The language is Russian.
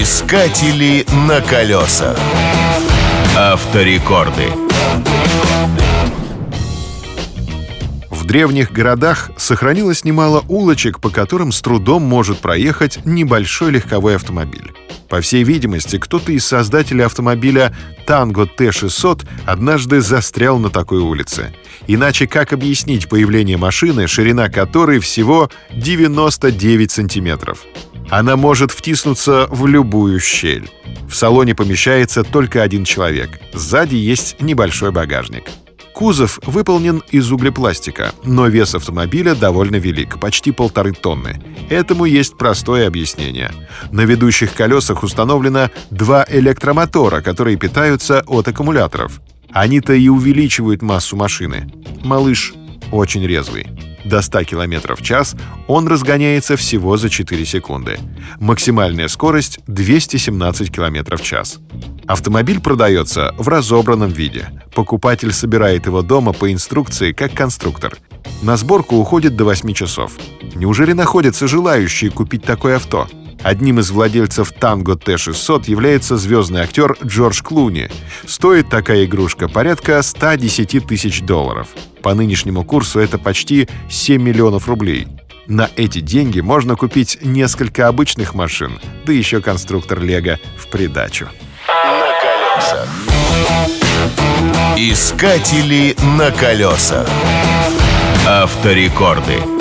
Искатели на колесах. Авторекорды. Древних городах сохранилось немало улочек, по которым с трудом может проехать небольшой легковой автомобиль. По всей видимости, кто-то из создателей автомобиля Tango T600 однажды застрял на такой улице. Иначе как объяснить появление машины, ширина которой всего 99 сантиметров? Она может втиснуться в любую щель. В салоне помещается только один человек. Сзади есть небольшой багажник. Кузов выполнен из углепластика, но вес автомобиля довольно велик, почти полторы тонны. Этому есть простое объяснение. На ведущих колесах установлено два электромотора, которые питаются от аккумуляторов. Они-то и увеличивают массу машины. Малыш очень резвый. До 100 км в час он разгоняется всего за 4 секунды. Максимальная скорость — 217 км в час. Автомобиль продается в разобранном виде. Покупатель собирает его дома по инструкции, как конструктор. На сборку уходит до 8 часов. Неужели находятся желающие купить такое авто? Одним из владельцев Tango T600 является звездный актер Джордж Клуни. Стоит такая игрушка порядка 110 тысяч долларов. По нынешнему курсу это почти 7 миллионов рублей. На эти деньги можно купить несколько обычных машин, да еще конструктор Лего в придачу. На колесах. Искатели на колесах. Авторекорды.